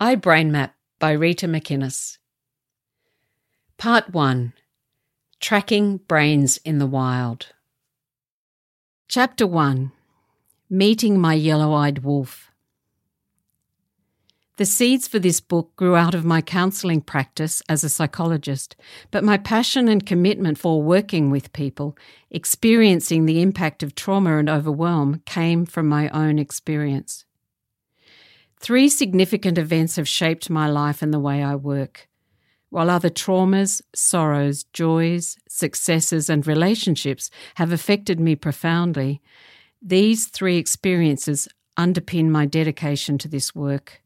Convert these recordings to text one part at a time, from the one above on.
iBrainMap by Rita McInnes. Part 1 Tracking Brains in the Wild. Chapter 1 Meeting My Yellow Eyed Wolf. The seeds for this book grew out of my counselling practice as a psychologist, but my passion and commitment for working with people, experiencing the impact of trauma and overwhelm, came from my own experience. Three significant events have shaped my life and the way I work. While other traumas, sorrows, joys, successes, and relationships have affected me profoundly, these three experiences underpin my dedication to this work.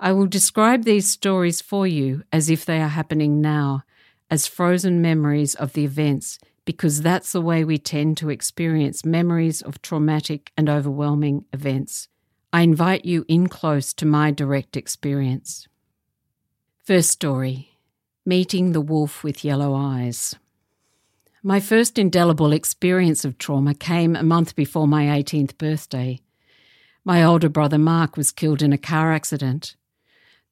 I will describe these stories for you as if they are happening now, as frozen memories of the events, because that's the way we tend to experience memories of traumatic and overwhelming events. I invite you in close to my direct experience. First story Meeting the Wolf with Yellow Eyes. My first indelible experience of trauma came a month before my 18th birthday. My older brother Mark was killed in a car accident.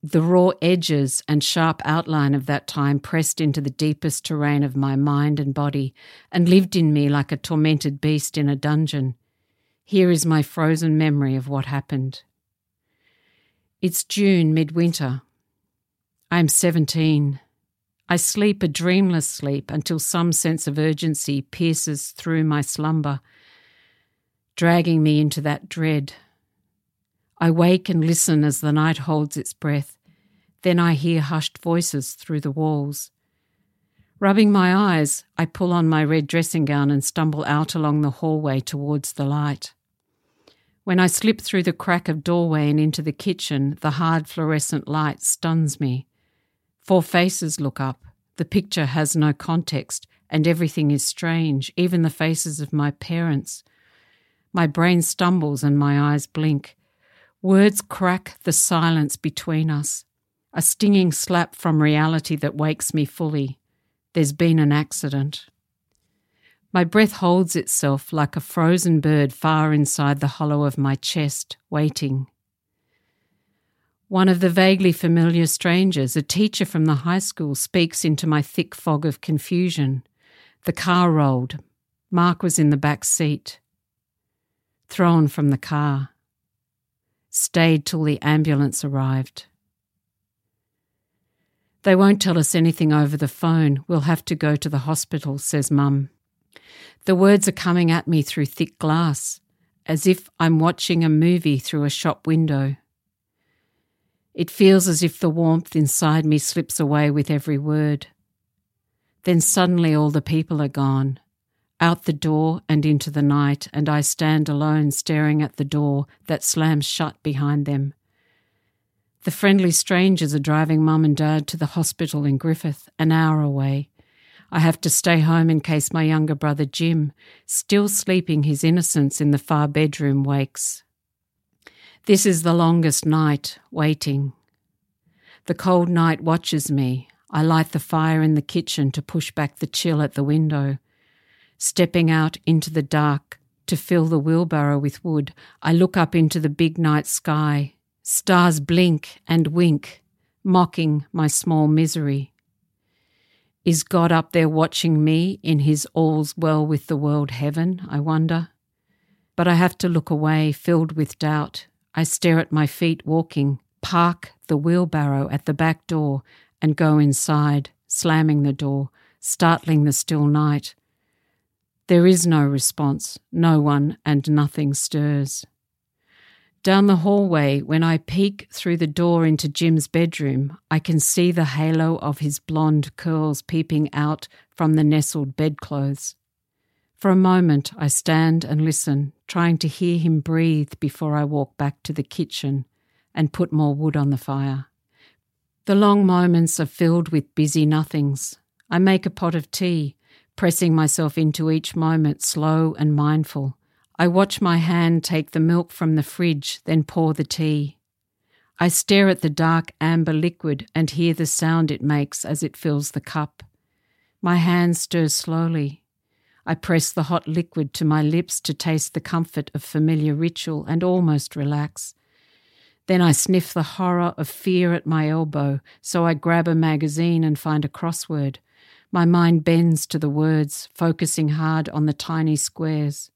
The raw edges and sharp outline of that time pressed into the deepest terrain of my mind and body and lived in me like a tormented beast in a dungeon. Here is my frozen memory of what happened. It's June, midwinter. I am 17. I sleep a dreamless sleep until some sense of urgency pierces through my slumber, dragging me into that dread. I wake and listen as the night holds its breath. Then I hear hushed voices through the walls. Rubbing my eyes, I pull on my red dressing gown and stumble out along the hallway towards the light. When I slip through the crack of doorway and into the kitchen, the hard fluorescent light stuns me. Four faces look up. The picture has no context, and everything is strange, even the faces of my parents. My brain stumbles and my eyes blink. Words crack the silence between us. A stinging slap from reality that wakes me fully. There's been an accident. My breath holds itself like a frozen bird far inside the hollow of my chest, waiting. One of the vaguely familiar strangers, a teacher from the high school, speaks into my thick fog of confusion. The car rolled. Mark was in the back seat. Thrown from the car. Stayed till the ambulance arrived. They won't tell us anything over the phone. We'll have to go to the hospital, says Mum. The words are coming at me through thick glass, as if I'm watching a movie through a shop window. It feels as if the warmth inside me slips away with every word. Then suddenly all the people are gone, out the door and into the night, and I stand alone staring at the door that slams shut behind them. The friendly strangers are driving mum and dad to the hospital in Griffith, an hour away. I have to stay home in case my younger brother Jim, still sleeping his innocence in the far bedroom, wakes. This is the longest night, waiting. The cold night watches me. I light the fire in the kitchen to push back the chill at the window. Stepping out into the dark to fill the wheelbarrow with wood, I look up into the big night sky, Stars blink and wink, mocking my small misery. Is God up there watching me in his all's well with the world heaven, I wonder? But I have to look away, filled with doubt. I stare at my feet walking, park the wheelbarrow at the back door, and go inside, slamming the door, startling the still night. There is no response, no one, and nothing stirs. Down the hallway, when I peek through the door into Jim's bedroom, I can see the halo of his blonde curls peeping out from the nestled bedclothes. For a moment, I stand and listen, trying to hear him breathe before I walk back to the kitchen and put more wood on the fire. The long moments are filled with busy nothings. I make a pot of tea, pressing myself into each moment slow and mindful I watch my hand take the milk from the fridge, then pour the tea. I stare at the dark amber liquid and hear the sound it makes as it fills the cup. My hand stirs slowly. I press the hot liquid to my lips to taste the comfort of familiar ritual and almost relax. Then I sniff the horror of fear at my elbow, so I grab a magazine and find a crossword. My mind bends to the words, focusing hard on the tiny squares.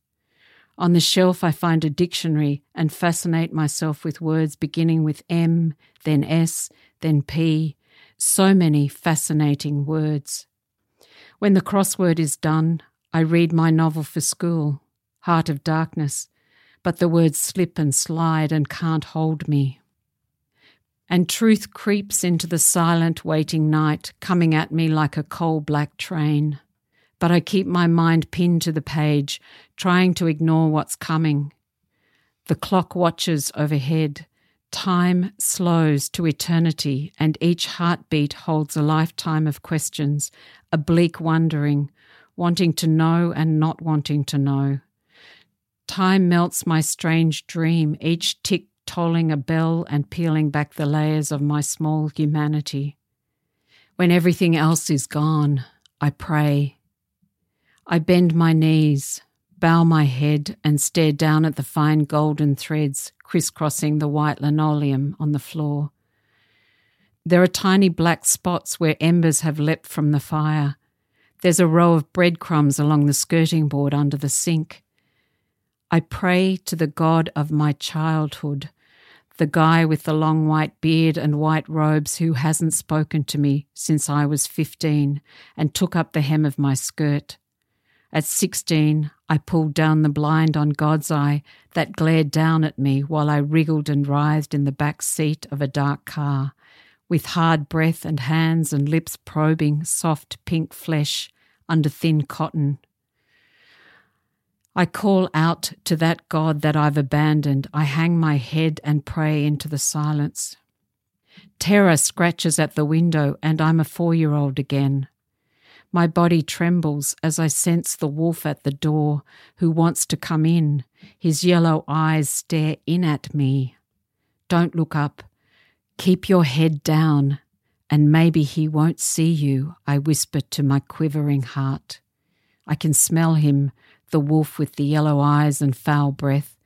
On the shelf, I find a dictionary and fascinate myself with words beginning with M, then S, then P. So many fascinating words. When the crossword is done, I read my novel for school, Heart of Darkness, but the words slip and slide and can't hold me. And truth creeps into the silent waiting night, coming at me like a coal black train. But I keep my mind pinned to the page, trying to ignore what's coming. The clock watches overhead. Time slows to eternity, and each heartbeat holds a lifetime of questions, a bleak wondering, wanting to know and not wanting to know. Time melts my strange dream, each tick tolling a bell and peeling back the layers of my small humanity. When everything else is gone, I pray. I bend my knees, bow my head, and stare down at the fine golden threads crisscrossing the white linoleum on the floor. There are tiny black spots where embers have leapt from the fire. There's a row of breadcrumbs along the skirting board under the sink. I pray to the God of my childhood, the guy with the long white beard and white robes who hasn't spoken to me since I was 15 and took up the hem of my skirt. At 16, I pulled down the blind on God's eye that glared down at me while I wriggled and writhed in the back seat of a dark car, with hard breath and hands and lips probing soft pink flesh under thin cotton I call out to that God that I've abandoned. I hang my head and pray into the silence. Terror scratches at the window, and I'm a four year old again. My body trembles as I sense the wolf at the door who wants to come in. His yellow eyes stare in at me. Don't look up. Keep your head down, and maybe he won't see you, I whisper to my quivering heart. I can smell him the wolf with the yellow eyes and foul breath.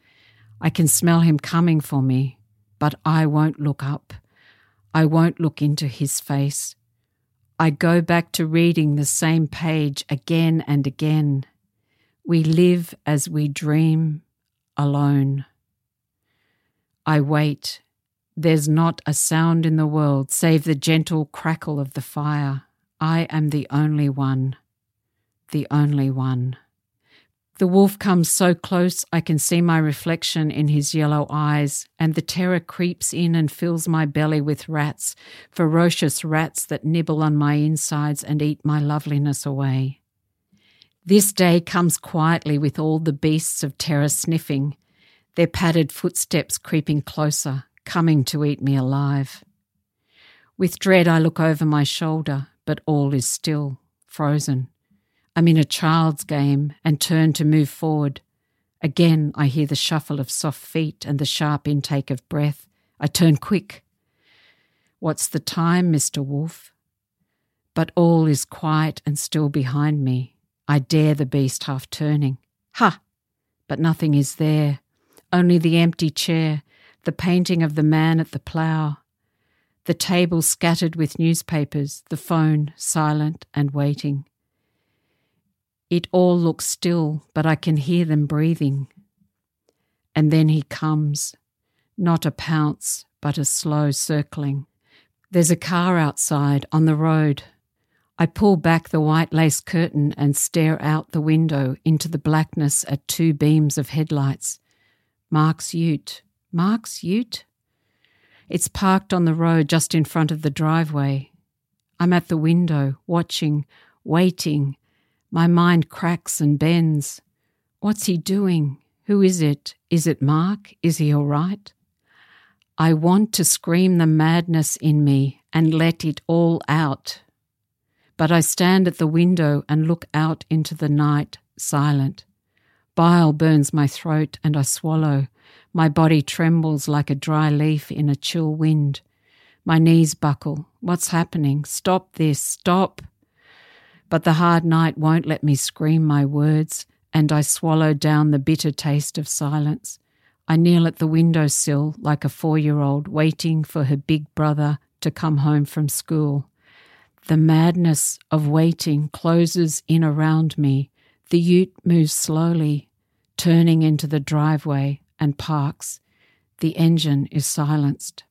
I can smell him coming for me, but I won't look up. I won't look into his face. I go back to reading the same page again and again. We live as we dream alone. I wait. There's not a sound in the world save the gentle crackle of the fire. I am the only one. The only one. The wolf comes so close I can see my reflection in his yellow eyes, and the terror creeps in and fills my belly with rats, ferocious rats that nibble on my insides and eat my loveliness away. This day comes quietly with all the beasts of terror sniffing, their padded footsteps creeping closer, coming to eat me alive. With dread, I look over my shoulder, but all is still, frozen. I'm in a child's game and turn to move forward. Again, I hear the shuffle of soft feet and the sharp intake of breath. I turn quick. What's the time, Mr. Wolf? But all is quiet and still behind me. I dare the beast half turning. Ha! But nothing is there. Only the empty chair, the painting of the man at the plough, the table scattered with newspapers, the phone silent and waiting. It all looks still, but I can hear them breathing. And then he comes, not a pounce, but a slow circling. There's a car outside on the road. I pull back the white lace curtain and stare out the window into the blackness at two beams of headlights. Mark's ute. Mark's ute? It's parked on the road just in front of the driveway. I'm at the window, watching, waiting, my mind cracks and bends. What's he doing? Who is it? Is it Mark? Is he all right? I want to scream the madness in me and let it all out. But I stand at the window and look out into the night, silent. Bile burns my throat and I swallow. My body trembles like a dry leaf in a chill wind. My knees buckle. What's happening? Stop this. Stop. But the hard night won't let me scream my words, and I swallow down the bitter taste of silence. I kneel at the window sill like a four year old waiting for her big brother to come home from school. The madness of waiting closes in around me. The ute moves slowly, turning into the driveway and parks. The engine is silenced.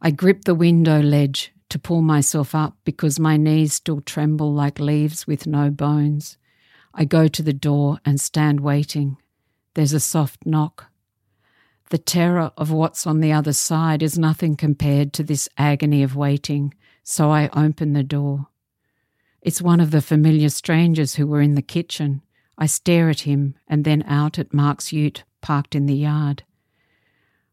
I grip the window ledge to pull myself up because my knees still tremble like leaves with no bones. I go to the door and stand waiting. There's a soft knock. The terror of what's on the other side is nothing compared to this agony of waiting, so I open the door. It's one of the familiar strangers who were in the kitchen. I stare at him and then out at Mark's ute parked in the yard.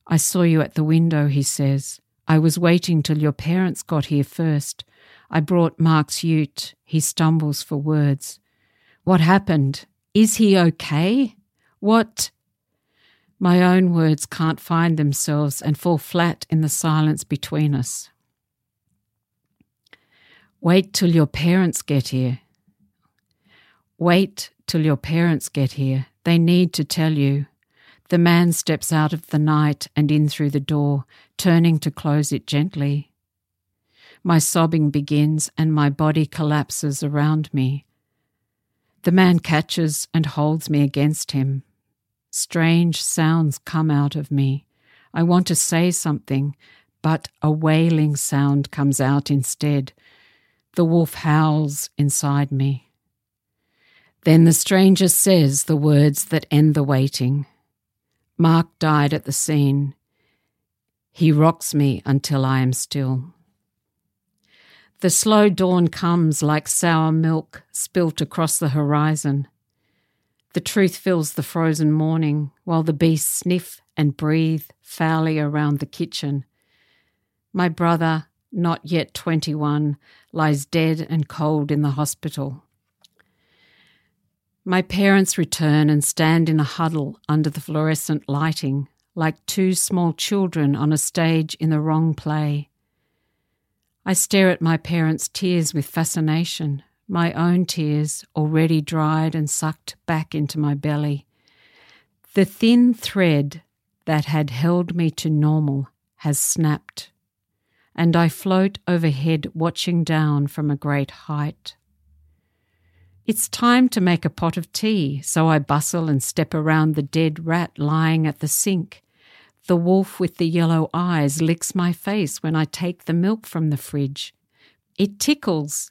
I saw you at the window, he says. I was waiting till your parents got here first. I brought Mark's ute. He stumbles for words. What happened? Is he okay? What? My own words can't find themselves and fall flat in the silence between us. Wait till your parents get here. Wait till your parents get here. They need to tell you. The man steps out of the night and in through the door, turning to close it gently. My sobbing begins and my body collapses around me. The man catches and holds me against him. Strange sounds come out of me. I want to say something, but a wailing sound comes out instead. The wolf howls inside me. Then the stranger says the words that end the waiting. Mark died at the scene. He rocks me until I am still. The slow dawn comes like sour milk spilt across the horizon. The truth fills the frozen morning while the beasts sniff and breathe foully around the kitchen. My brother, not yet 21, lies dead and cold in the hospital. My parents return and stand in a huddle under the fluorescent lighting, like two small children on a stage in the wrong play. I stare at my parents' tears with fascination, my own tears already dried and sucked back into my belly. The thin thread that had held me to normal has snapped, and I float overhead watching down from a great height. It's time to make a pot of tea, so I bustle and step around the dead rat lying at the sink. The wolf with the yellow eyes licks my face when I take the milk from the fridge. It tickles,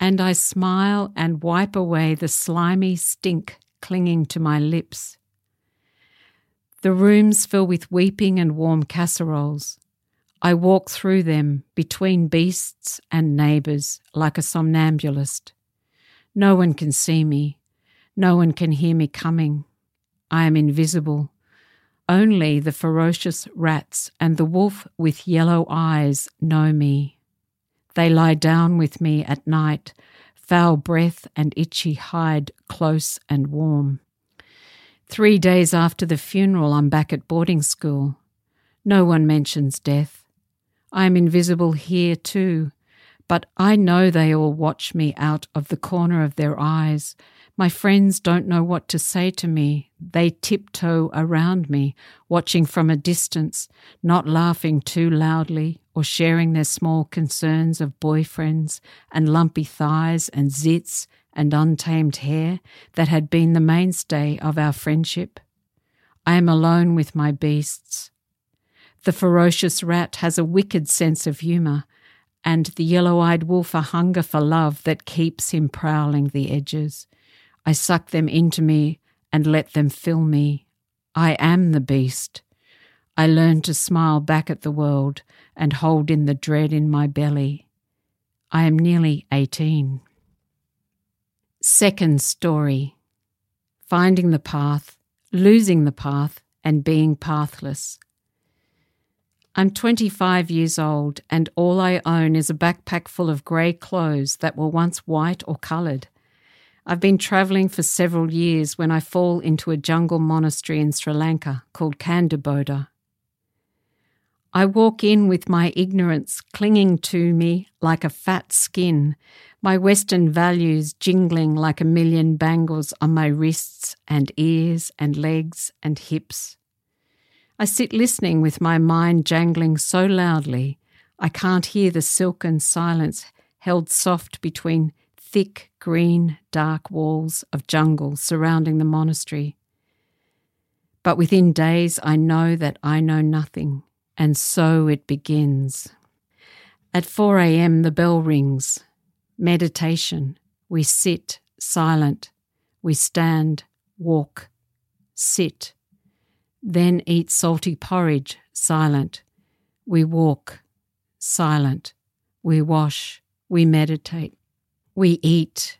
and I smile and wipe away the slimy stink clinging to my lips. The rooms fill with weeping and warm casseroles. I walk through them between beasts and neighbours like a somnambulist. No one can see me. No one can hear me coming. I am invisible. Only the ferocious rats and the wolf with yellow eyes know me. They lie down with me at night, foul breath and itchy hide close and warm. Three days after the funeral, I'm back at boarding school. No one mentions death. I am invisible here too, but I know they all watch me out of the corner of their eyes. My friends don't know what to say to me. They tiptoe around me, watching from a distance, not laughing too loudly or sharing their small concerns of boyfriends and lumpy thighs and zits and untamed hair that had been the mainstay of our friendship. I am alone with my beasts. The ferocious rat has a wicked sense of humour and the yellow eyed wolf a hunger for love that keeps him prowling the edges. I suck them into me and let them fill me. I am the beast. I learn to smile back at the world and hold in the dread in my belly. I am nearly 18. Second story Finding the path, losing the path, and being pathless. I'm 25 years old, and all I own is a backpack full of grey clothes that were once white or coloured. I've been travelling for several years when I fall into a jungle monastery in Sri Lanka called Kanduboda. I walk in with my ignorance clinging to me like a fat skin, my Western values jingling like a million bangles on my wrists and ears and legs and hips. I sit listening with my mind jangling so loudly I can't hear the silken silence held soft between thick, green, dark walls of jungle surrounding the monastery. But within days I know that I know nothing, and so it begins. At 4 a.m., the bell rings. Meditation. We sit, silent. We stand, walk, sit. Then eat salty porridge, silent. We walk, silent. We wash, we meditate. We eat,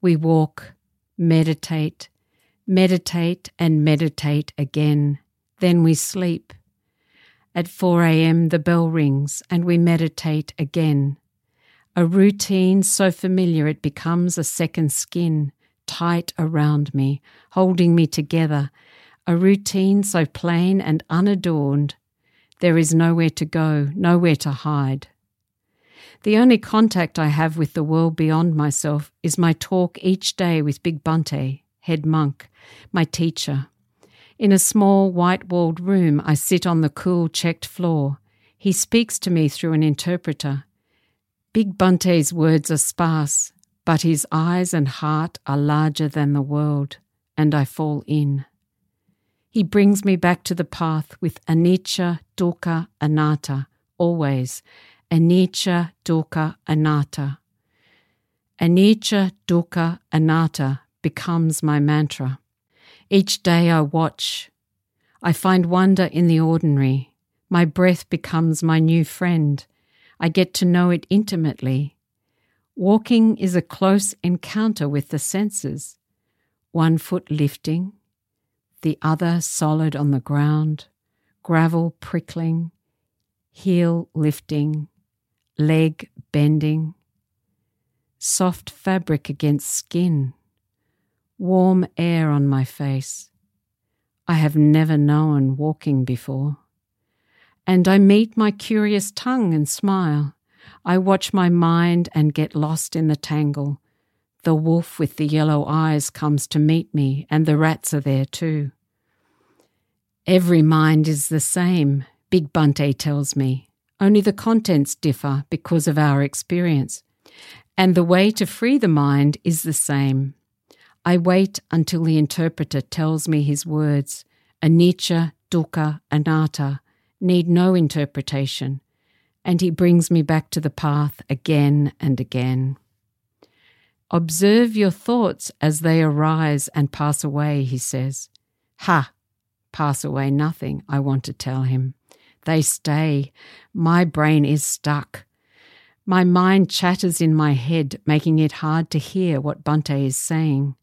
we walk, meditate, meditate and meditate again. Then we sleep. At 4 a.m., the bell rings and we meditate again. A routine so familiar it becomes a second skin, tight around me, holding me together. A routine so plain and unadorned, there is nowhere to go, nowhere to hide. The only contact I have with the world beyond myself is my talk each day with Big Bhante, head monk, my teacher. In a small white walled room, I sit on the cool checked floor. He speaks to me through an interpreter. Big Bhante's words are sparse, but his eyes and heart are larger than the world, and I fall in. He brings me back to the path with anicca, dukkha, anatta, always. Anicca, dukkha, anatta. Anicca, dukkha, anatta becomes my mantra. Each day I watch. I find wonder in the ordinary. My breath becomes my new friend. I get to know it intimately. Walking is a close encounter with the senses. One foot lifting, the other solid on the ground, gravel prickling, heel lifting, leg bending, soft fabric against skin, warm air on my face. I have never known walking before. And I meet my curious tongue and smile. I watch my mind and get lost in the tangle the wolf with the yellow eyes comes to meet me, and the rats are there too. Every mind is the same, Big Bhante tells me. Only the contents differ because of our experience. And the way to free the mind is the same. I wait until the interpreter tells me his words, anicca, dukkha, anatta, need no interpretation, and he brings me back to the path again and again. Observe your thoughts as they arise and pass away, he says. Ha! Pass away nothing, I want to tell him. They stay. My brain is stuck. My mind chatters in my head, making it hard to hear what Bhante is saying.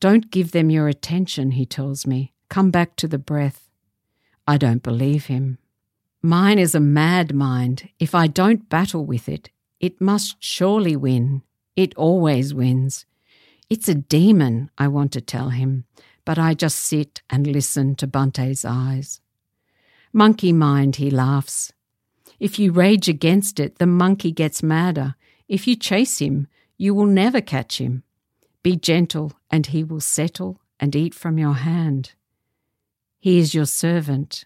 Don't give them your attention, he tells me. Come back to the breath. I don't believe him. Mine is a mad mind. If I don't battle with it, it must surely win. It always wins. It's a demon, I want to tell him, but I just sit and listen to Bhante's eyes. Monkey mind, he laughs. If you rage against it, the monkey gets madder. If you chase him, you will never catch him. Be gentle, and he will settle and eat from your hand. He is your servant.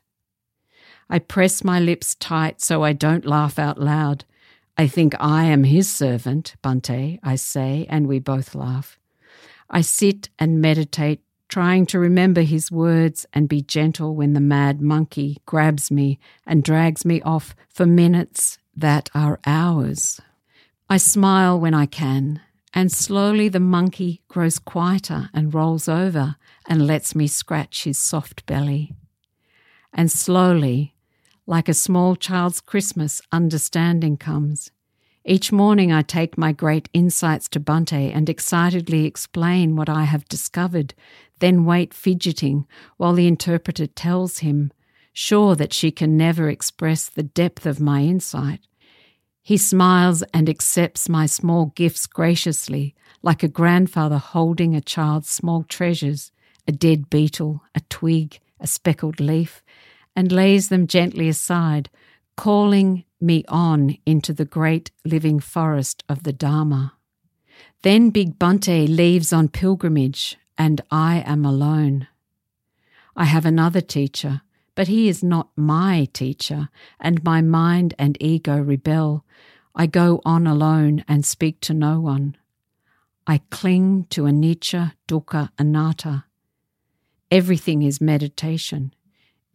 I press my lips tight so I don't laugh out loud. I think I am his servant, Bhante, I say, and we both laugh. I sit and meditate, trying to remember his words and be gentle when the mad monkey grabs me and drags me off for minutes that are hours. I smile when I can, and slowly the monkey grows quieter and rolls over and lets me scratch his soft belly. And slowly like a small child's Christmas, understanding comes. Each morning I take my great insights to Bhante and excitedly explain what I have discovered, then wait fidgeting while the interpreter tells him, sure that she can never express the depth of my insight. He smiles and accepts my small gifts graciously, like a grandfather holding a child's small treasures a dead beetle, a twig, a speckled leaf, and lays them gently aside, calling me on into the great living forest of the Dharma. Then Big Bhante leaves on pilgrimage, and I am alone. I have another teacher, but he is not my teacher, and my mind and ego rebel. I go on alone and speak to no one. I cling to anicca, dukkha, anatta. Everything is meditation.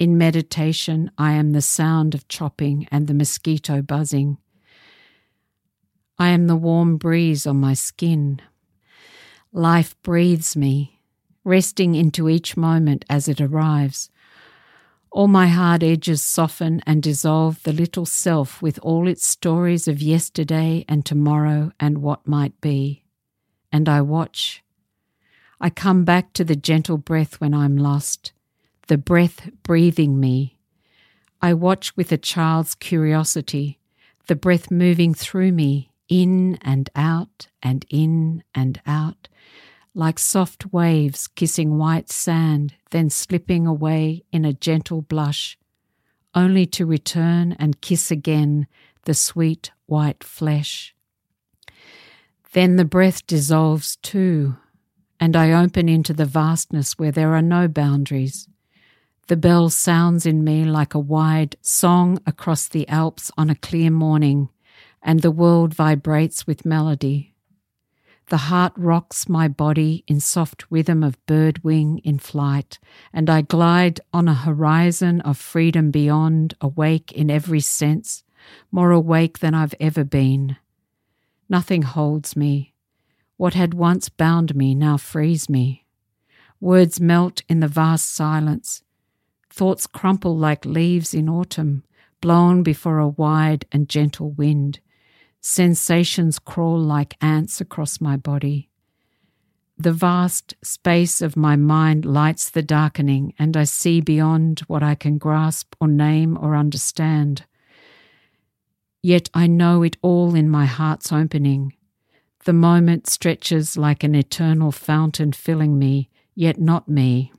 In meditation, I am the sound of chopping and the mosquito buzzing. I am the warm breeze on my skin. Life breathes me, resting into each moment as it arrives. All my hard edges soften and dissolve the little self with all its stories of yesterday and tomorrow and what might be. And I watch. I come back to the gentle breath when I'm lost, the breath breathing me. I watch with a child's curiosity, the breath moving through me, in and out and in and out, like soft waves kissing white sand, then slipping away in a gentle blush, only to return and kiss again the sweet white flesh. Then the breath dissolves too, and I open into the vastness where there are no boundaries. The bell sounds in me like a wide song across the Alps on a clear morning, and the world vibrates with melody. The heart rocks my body in soft rhythm of bird wing in flight, and I glide on a horizon of freedom beyond, awake in every sense, more awake than I've ever been. Nothing holds me. What had once bound me now frees me. Words melt in the vast silence. Thoughts crumple like leaves in autumn, blown before a wide and gentle wind. Sensations crawl like ants across my body. The vast space of my mind lights the darkening, and I see beyond what I can grasp or name or understand. Yet I know it all in my heart's opening. The moment stretches like an eternal fountain filling me, yet not me.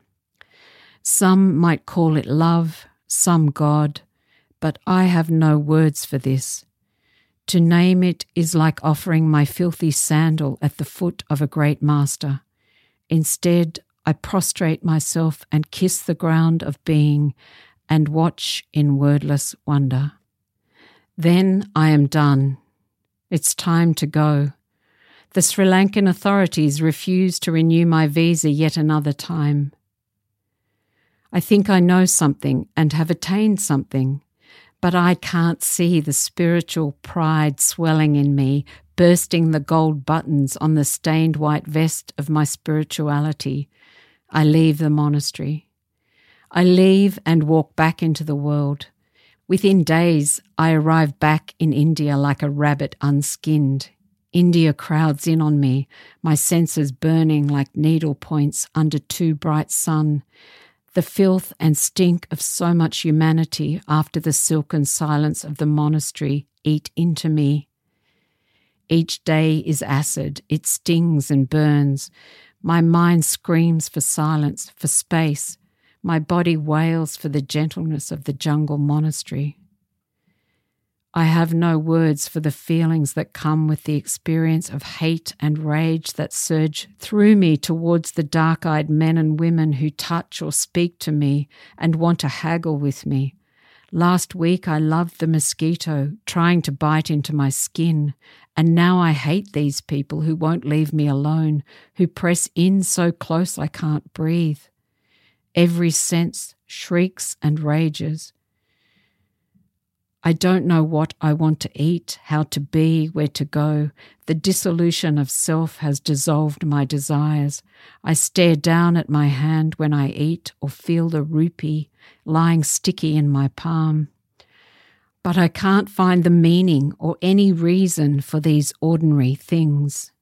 Some might call it love, some God, but I have no words for this. To name it is like offering my filthy sandal at the foot of a great master. Instead, I prostrate myself and kiss the ground of being and watch in wordless wonder. Then I am done. It's time to go. The Sri Lankan authorities refuse to renew my visa yet another time. I think I know something and have attained something but I can't see the spiritual pride swelling in me, bursting the gold buttons on the stained white vest of my spirituality. I leave the monastery. I leave and walk back into the world. Within days, I arrive back in India like a rabbit unskinned. India crowds in on me, my senses burning like needle points under too bright sun the filth and stink of so much humanity after the silken silence of the monastery eat into me. Each day is acid, it stings and burns. My mind screams for silence, for space. My body wails for the gentleness of the jungle monastery. I have no words for the feelings that come with the experience of hate and rage that surge through me towards the dark eyed men and women who touch or speak to me and want to haggle with me. Last week I loved the mosquito trying to bite into my skin, and now I hate these people who won't leave me alone, who press in so close I can't breathe. Every sense shrieks and rages. I don't know what I want to eat, how to be, where to go. The dissolution of self has dissolved my desires. I stare down at my hand when I eat or feel the rupee lying sticky in my palm. But I can't find the meaning or any reason for these ordinary things.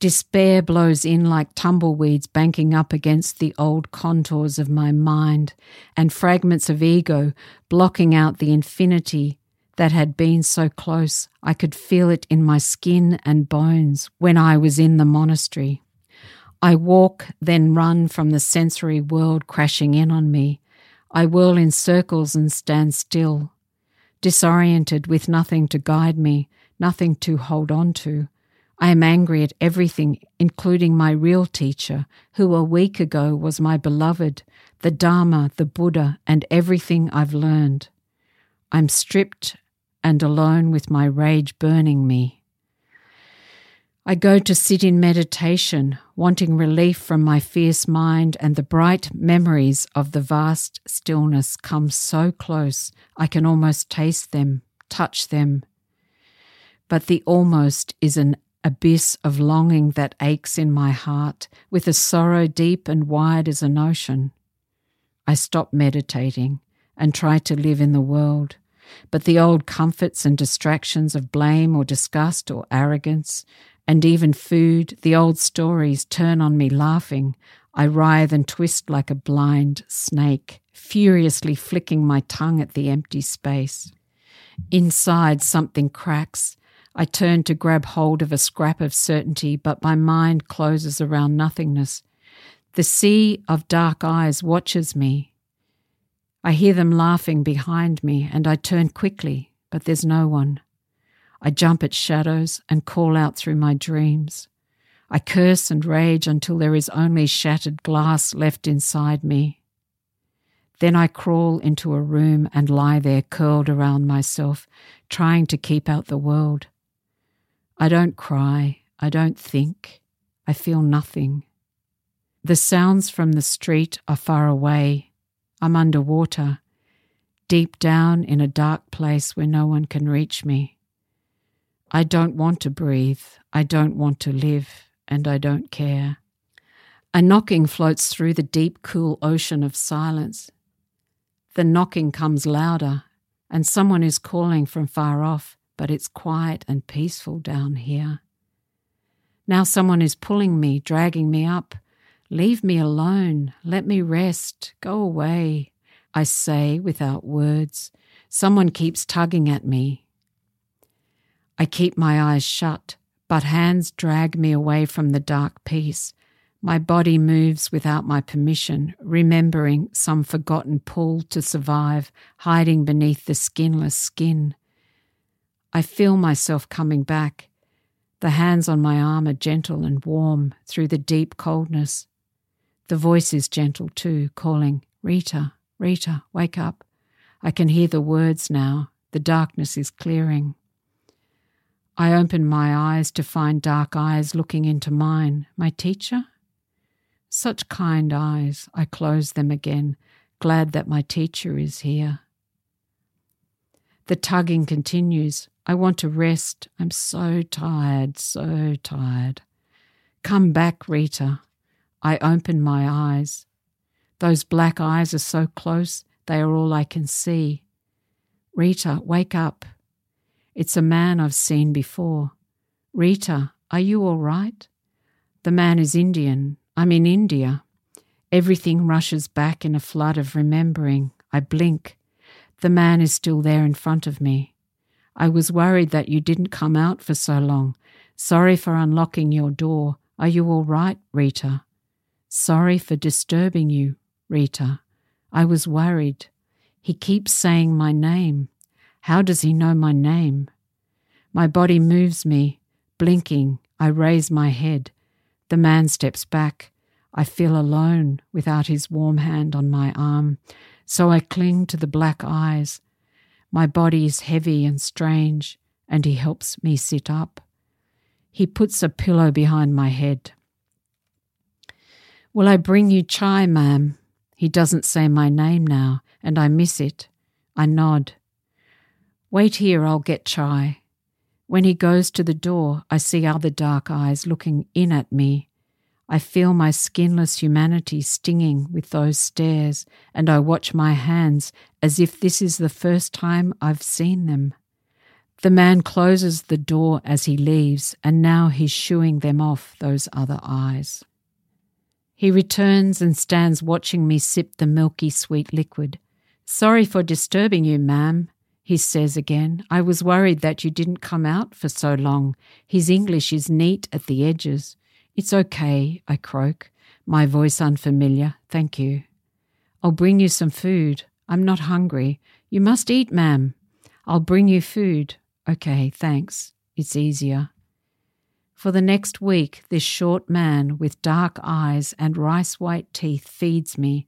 Despair blows in like tumbleweeds banking up against the old contours of my mind, and fragments of ego blocking out the infinity that had been so close I could feel it in my skin and bones when I was in the monastery. I walk, then run from the sensory world crashing in on me. I whirl in circles and stand still, disoriented with nothing to guide me, nothing to hold on to. I am angry at everything, including my real teacher, who a week ago was my beloved, the Dharma, the Buddha, and everything I've learned. I'm stripped and alone with my rage burning me. I go to sit in meditation, wanting relief from my fierce mind, and the bright memories of the vast stillness come so close I can almost taste them, touch them. But the almost is an abyss of longing that aches in my heart, with a sorrow deep and wide as an ocean. I stop meditating and try to live in the world, but the old comforts and distractions of blame or disgust or arrogance, and even food, the old stories turn on me laughing. I writhe and twist like a blind snake, furiously flicking my tongue at the empty space. Inside, something cracks I turn to grab hold of a scrap of certainty, but my mind closes around nothingness. The sea of dark eyes watches me. I hear them laughing behind me, and I turn quickly, but there's no one. I jump at shadows and call out through my dreams. I curse and rage until there is only shattered glass left inside me. Then I crawl into a room and lie there curled around myself, trying to keep out the world. I don't cry. I don't think. I feel nothing. The sounds from the street are far away. I'm underwater, deep down in a dark place where no one can reach me. I don't want to breathe. I don't want to live, and I don't care. A knocking floats through the deep, cool ocean of silence. The knocking comes louder, and someone is calling from far off but it's quiet and peaceful down here. Now someone is pulling me, dragging me up. Leave me alone. Let me rest. Go away. I say without words. Someone keeps tugging at me. I keep my eyes shut, but hands drag me away from the dark peace. My body moves without my permission, remembering some forgotten pull to survive, hiding beneath the skinless skin. I feel myself coming back. The hands on my arm are gentle and warm through the deep coldness. The voice is gentle too, calling, Rita, Rita, wake up. I can hear the words now. The darkness is clearing. I open my eyes to find dark eyes looking into mine. My teacher? Such kind eyes. I close them again, glad that my teacher is here. The tugging continues. I want to rest. I'm so tired, so tired. Come back, Rita. I open my eyes. Those black eyes are so close, they are all I can see. Rita, wake up. It's a man I've seen before. Rita, are you all right? The man is Indian. I'm in India. Everything rushes back in a flood of remembering. I blink. The man is still there in front of me. I was worried that you didn't come out for so long. Sorry for unlocking your door. Are you all right, Rita? Sorry for disturbing you, Rita. I was worried. He keeps saying my name. How does he know my name? My body moves me. Blinking, I raise my head. The man steps back. I feel alone without his warm hand on my arm, so I cling to the black eyes. My body is heavy and strange, and he helps me sit up. He puts a pillow behind my head. Will I bring you chai, ma'am? He doesn't say my name now, and I miss it. I nod. Wait here, I'll get chai. When he goes to the door, I see other dark eyes looking in at me. I feel my skinless humanity stinging with those stares, and I watch my hands as if this is the first time I've seen them. The man closes the door as he leaves, and now he's shooing them off, those other eyes. He returns and stands watching me sip the milky sweet liquid. Sorry for disturbing you, ma'am, he says again. I was worried that you didn't come out for so long. His English is neat at the edges. It's okay, I croak, my voice unfamiliar. Thank you. I'll bring you some food. I'm not hungry. You must eat, ma'am. I'll bring you food. Okay, thanks. It's easier. For the next week, this short man with dark eyes and rice white teeth feeds me.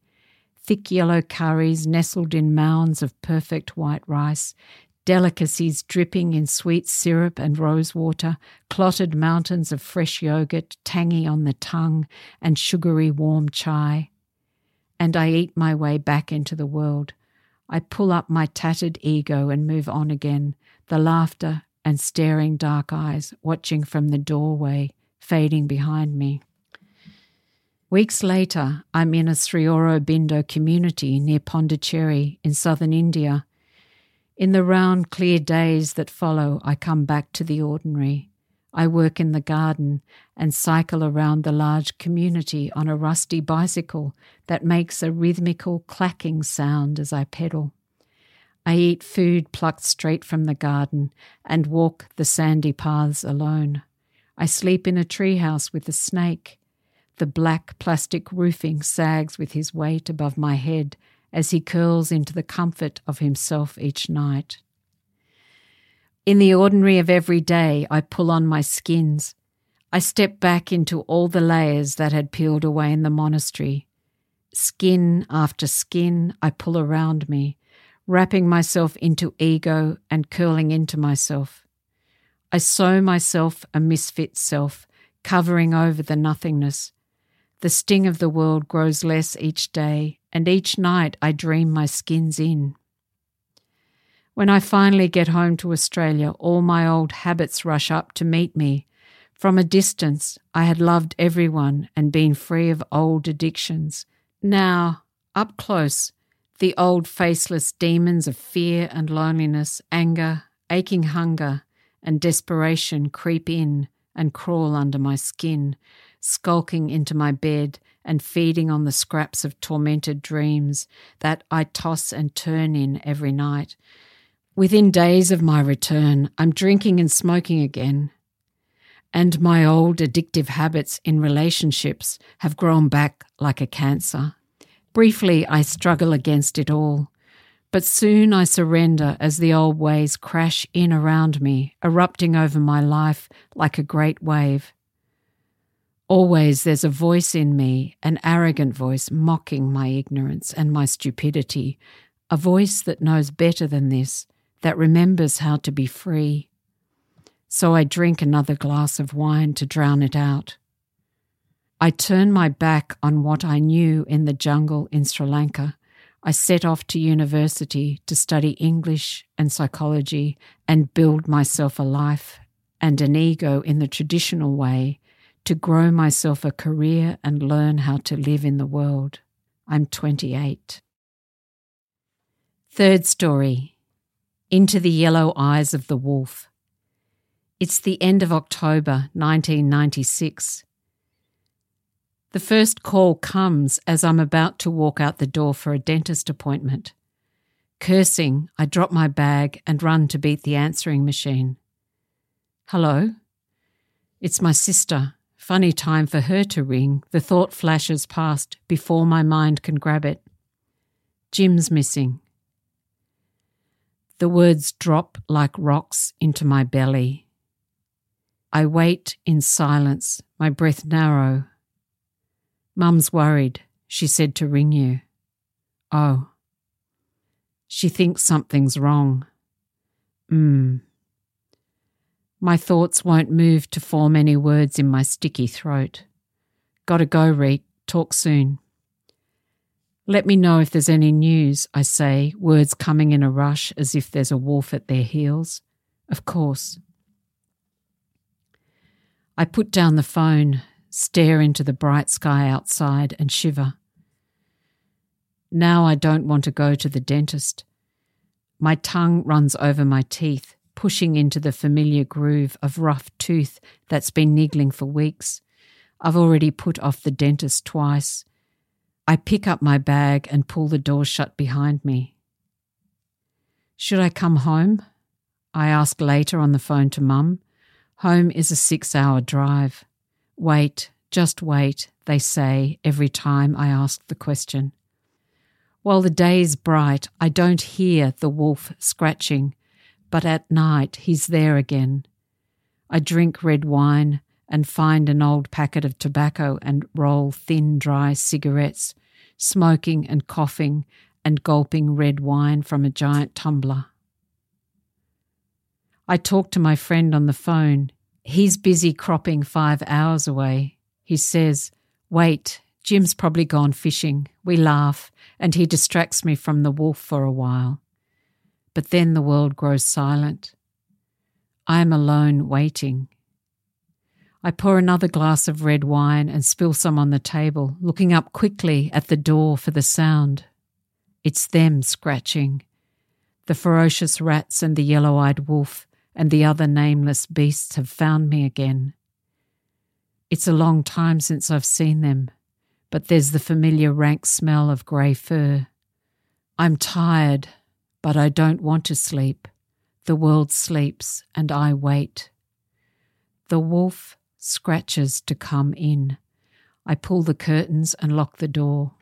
Thick yellow curries nestled in mounds of perfect white rice, delicacies dripping in sweet syrup and rose water, clotted mountains of fresh yogurt, tangy on the tongue, and sugary warm chai. And I eat my way back into the world. I pull up my tattered ego and move on again, the laughter and staring dark eyes watching from the doorway, fading behind me. Weeks later, I'm in a Sri Aurobindo community near Pondicherry in southern India. In the round, clear days that follow, I come back to the ordinary. I work in the garden and cycle around the large community on a rusty bicycle that makes a rhythmical clacking sound as I pedal. I eat food plucked straight from the garden and walk the sandy paths alone. I sleep in a treehouse with a snake. The black plastic roofing sags with his weight above my head as he curls into the comfort of himself each night. In the ordinary of every day, I pull on my skins. I step back into all the layers that had peeled away in the monastery. Skin after skin, I pull around me wrapping myself into ego and curling into myself. I sew myself a misfit self, covering over the nothingness. The sting of the world grows less each day, and each night I dream my skin's in. When I finally get home to Australia, all my old habits rush up to meet me. From a distance, I had loved everyone and been free of old addictions. Now, up close, the old faceless demons of fear and loneliness, anger, aching hunger, and desperation creep in and crawl under my skin, skulking into my bed and feeding on the scraps of tormented dreams that I toss and turn in every night. Within days of my return, I'm drinking and smoking again. And my old addictive habits in relationships have grown back like a cancer. Briefly, I struggle against it all, but soon I surrender as the old ways crash in around me, erupting over my life like a great wave. Always there's a voice in me, an arrogant voice mocking my ignorance and my stupidity, a voice that knows better than this, that remembers how to be free. So I drink another glass of wine to drown it out. I turned my back on what I knew in the jungle in Sri Lanka. I set off to university to study English and psychology and build myself a life and an ego in the traditional way to grow myself a career and learn how to live in the world. I'm 28. Third story Into the Yellow Eyes of the Wolf. It's the end of October 1996. The first call comes as I'm about to walk out the door for a dentist appointment. Cursing, I drop my bag and run to beat the answering machine. Hello? It's my sister. Funny time for her to ring. The thought flashes past before my mind can grab it. Jim's missing. The words drop like rocks into my belly. I wait in silence, my breath narrow, Mum's worried. She said to ring you. Oh. She thinks something's wrong. Hmm. My thoughts won't move to form any words in my sticky throat. Gotta go, Reek. Talk soon. Let me know if there's any news, I say, words coming in a rush as if there's a wolf at their heels. Of course. I put down the phone, stare into the bright sky outside, and shiver. Now I don't want to go to the dentist. My tongue runs over my teeth, pushing into the familiar groove of rough tooth that's been niggling for weeks. I've already put off the dentist twice. I pick up my bag and pull the door shut behind me. Should I come home? I ask later on the phone to Mum. Home is a six hour drive. Wait, just wait, they say every time I ask the question. While the day's bright, I don't hear the wolf scratching, but at night he's there again. I drink red wine and find an old packet of tobacco and roll thin, dry cigarettes, smoking and coughing and gulping red wine from a giant tumbler. I talk to my friend on the phone. He's busy cropping five hours away. He says, Wait, Jim's probably gone fishing. We laugh, and he distracts me from the wolf for a while. But then the world grows silent. I am alone, waiting. I pour another glass of red wine and spill some on the table, looking up quickly at the door for the sound. It's them scratching. The ferocious rats and the yellow eyed wolf and the other nameless beasts have found me again. It's a long time since I've seen them, but there's the familiar rank smell of grey fur. I'm tired, but I don't want to sleep. The world sleeps, and I wait. The wolf scratches to come in. I pull the curtains and lock the door.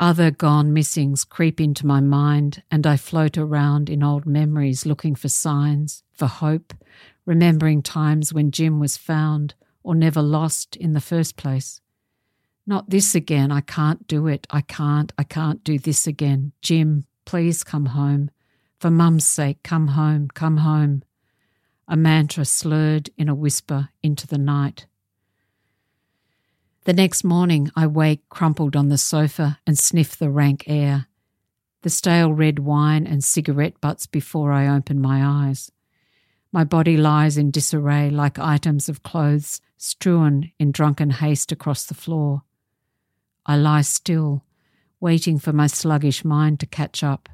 Other gone missings creep into my mind, and I float around in old memories looking for signs, for hope, remembering times when Jim was found or never lost in the first place. Not this again. I can't do it. I can't. I can't do this again. Jim, please come home. For Mum's sake, come home, come home. A mantra slurred in a whisper into the night. The next morning, I wake crumpled on the sofa and sniff the rank air, the stale red wine and cigarette butts before I open my eyes. My body lies in disarray like items of clothes strewn in drunken haste across the floor. I lie still, waiting for my sluggish mind to catch up.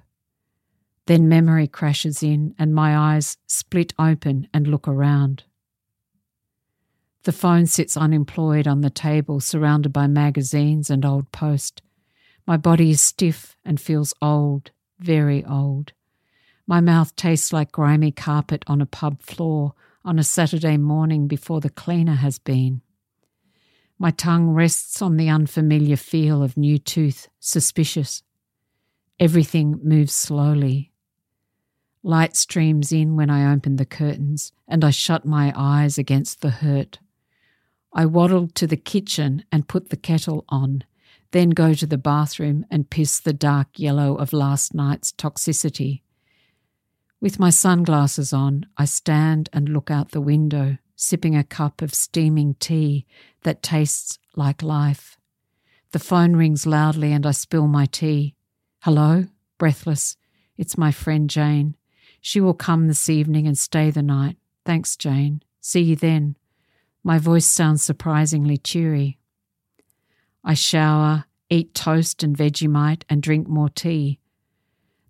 Then memory crashes in, and my eyes split open and look around. The phone sits unemployed on the table, surrounded by magazines and old post. My body is stiff and feels old, very old. My mouth tastes like grimy carpet on a pub floor on a Saturday morning before the cleaner has been. My tongue rests on the unfamiliar feel of new tooth, suspicious. Everything moves slowly, Light streams in when I open the curtains, and I shut my eyes against the hurt. I waddle to the kitchen and put the kettle on, then go to the bathroom and piss the dark yellow of last night's toxicity. With my sunglasses on, I stand and look out the window, sipping a cup of steaming tea that tastes like life. The phone rings loudly and I spill my tea. Hello? Breathless. It's my friend Jane. She will come this evening and stay the night. Thanks, Jane. See you then. My voice sounds surprisingly cheery. I shower, eat toast and Vegemite, and drink more tea.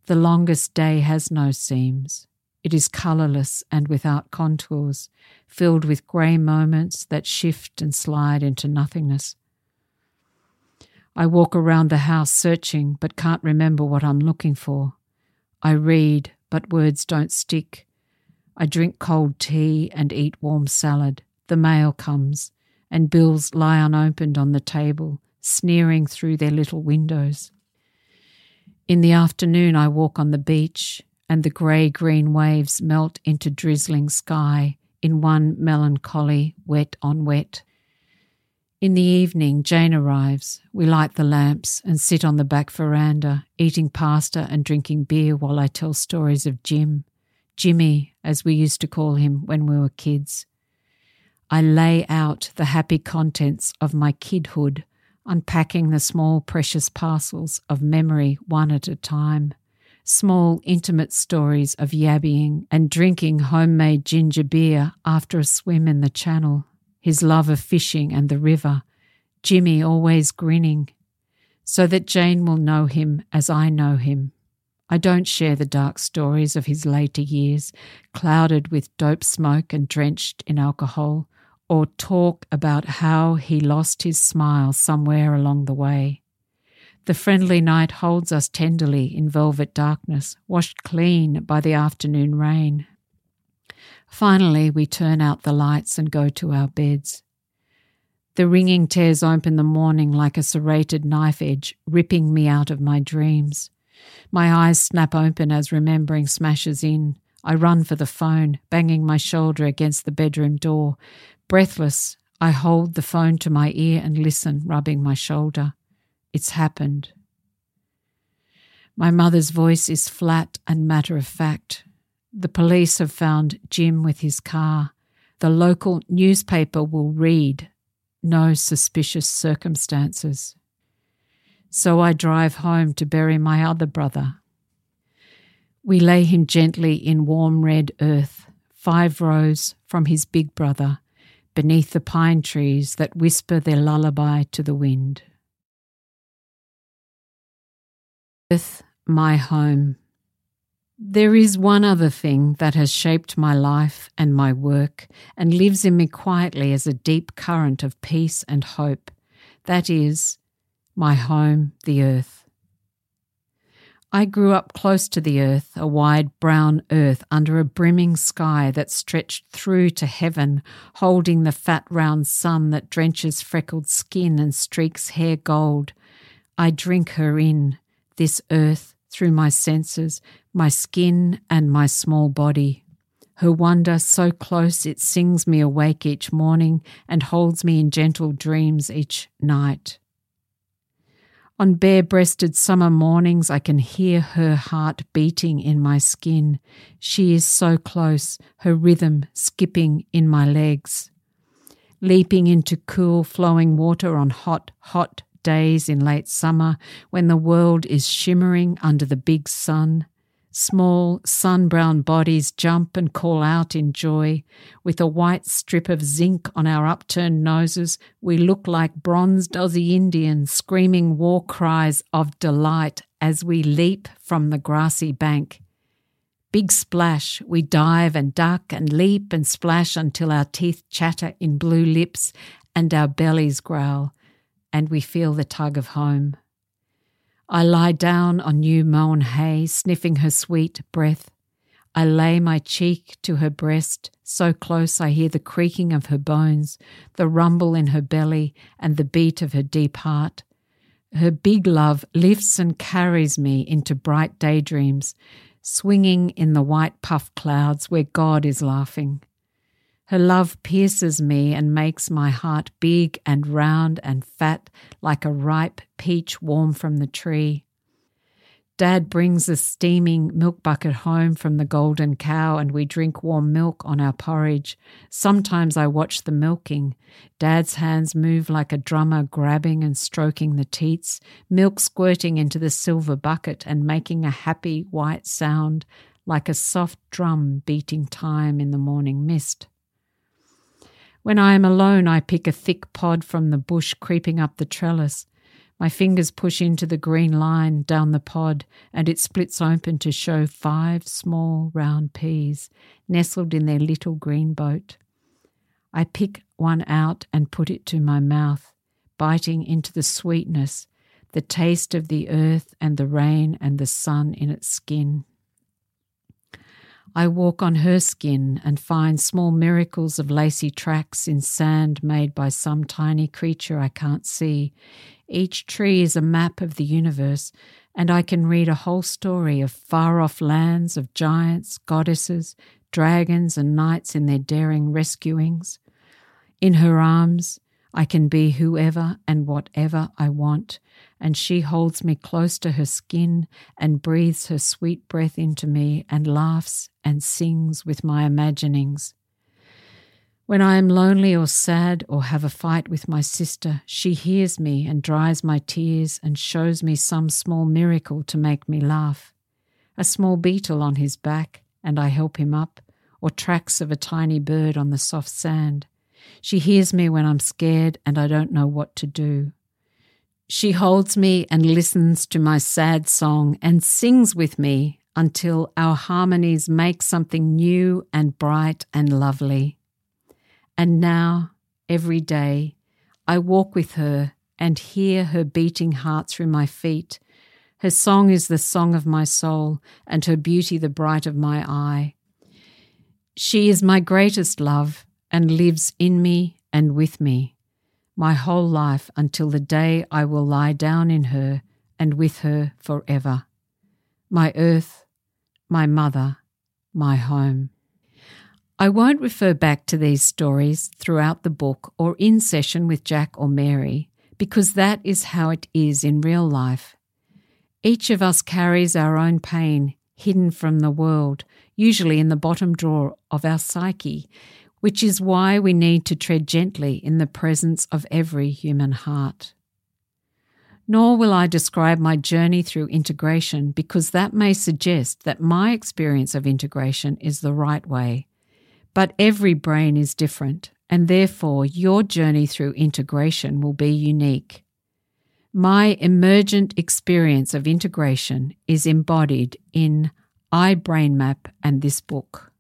The longest day has no seams. It is colourless and without contours, filled with grey moments that shift and slide into nothingness. I walk around the house searching but can't remember what I'm looking for. I read, but words don't stick. I drink cold tea and eat warm salad. The mail comes, and bills lie unopened on the table, sneering through their little windows. In the afternoon, I walk on the beach, and the grey green waves melt into drizzling sky in one melancholy wet on wet. In the evening, Jane arrives. We light the lamps and sit on the back veranda, eating pasta and drinking beer while I tell stories of Jim. Jimmy, as we used to call him when we were kids. I lay out the happy contents of my kidhood, unpacking the small precious parcels of memory one at a time. Small intimate stories of yabbying and drinking homemade ginger beer after a swim in the channel his love of fishing and the river, Jimmy always grinning, so that Jane will know him as I know him. I don't share the dark stories of his later years, clouded with dope smoke and drenched in alcohol, or talk about how he lost his smile somewhere along the way. The friendly night holds us tenderly in velvet darkness, washed clean by the afternoon rain. Finally, we turn out the lights and go to our beds. The ringing tears open the morning like a serrated knife edge, ripping me out of my dreams. My eyes snap open as remembering smashes in. I run for the phone, banging my shoulder against the bedroom door, Breathless, I hold the phone to my ear and listen, rubbing my shoulder. It's happened. My mother's voice is flat and matter of fact. The police have found Jim with his car. The local newspaper will read no suspicious circumstances. So I drive home to bury my other brother. We lay him gently in warm red earth, five rows from his big brother, beneath the pine trees that whisper their lullaby to the wind. Earth, my home. There is one other thing that has shaped my life and my work and lives in me quietly as a deep current of peace and hope. That is my home, the earth. I grew up close to the earth, a wide brown earth under a brimming sky that stretched through to heaven, holding the fat round sun that drenches freckled skin and streaks hair gold. I drink her in, this earth, through my senses, my skin and my small body. Her wonder so close it sings me awake each morning and holds me in gentle dreams each night. On bare breasted summer mornings, I can hear her heart beating in my skin. She is so close, her rhythm skipping in my legs. Leaping into cool, flowing water on hot, hot days in late summer when the world is shimmering under the big sun. Small, sun brown bodies jump and call out in joy. With a white strip of zinc on our upturned noses, we look like bronzed Aussie Indians screaming war cries of delight as we leap from the grassy bank. Big splash, we dive and duck and leap and splash until our teeth chatter in blue lips and our bellies growl, and we feel the tug of home. I lie down on new mown hay, sniffing her sweet breath. I lay my cheek to her breast, so close I hear the creaking of her bones, the rumble in her belly, and the beat of her deep heart. Her big love lifts and carries me into bright daydreams, swinging in the white puff clouds where God is laughing. Her love pierces me and makes my heart big and round and fat like a ripe peach warm from the tree. Dad brings a steaming milk bucket home from the golden cow and we drink warm milk on our porridge. Sometimes I watch the milking. Dad's hands move like a drummer grabbing and stroking the teats, milk squirting into the silver bucket and making a happy white sound like a soft drum beating time in the morning mist. When I am alone, I pick a thick pod from the bush creeping up the trellis. My fingers push into the green line down the pod, and it splits open to show five small round peas nestled in their little green boat. I pick one out and put it to my mouth, biting into the sweetness, the taste of the earth and the rain and the sun in its skin. I walk on her skin and find small miracles of lacy tracks in sand made by some tiny creature I can't see. Each tree is a map of the universe, and I can read a whole story of far off lands, of giants, goddesses, dragons, and knights in their daring rescuings. In her arms, I can be whoever and whatever I want, and she holds me close to her skin and breathes her sweet breath into me and laughs and sings with my imaginings. When I am lonely or sad or have a fight with my sister, she hears me and dries my tears and shows me some small miracle to make me laugh. A small beetle on his back, and I help him up, or tracks of a tiny bird on the soft sand. She hears me when I'm scared and I don't know what to do. She holds me and listens to my sad song and sings with me until our harmonies make something new and bright and lovely. And now, every day, I walk with her and hear her beating heart through my feet. Her song is the song of my soul, and her beauty the bright of my eye. She is my greatest love, and lives in me and with me my whole life until the day I will lie down in her and with her forever. My earth, my mother, my home. I won't refer back to these stories throughout the book or in session with Jack or Mary, because that is how it is in real life. Each of us carries our own pain hidden from the world, usually in the bottom drawer of our psyche, which is why we need to tread gently in the presence of every human heart. Nor will I describe my journey through integration because that may suggest that my experience of integration is the right way but every brain is different, and therefore your journey through integration will be unique. My emergent experience of integration is embodied in I-brainmap and this book.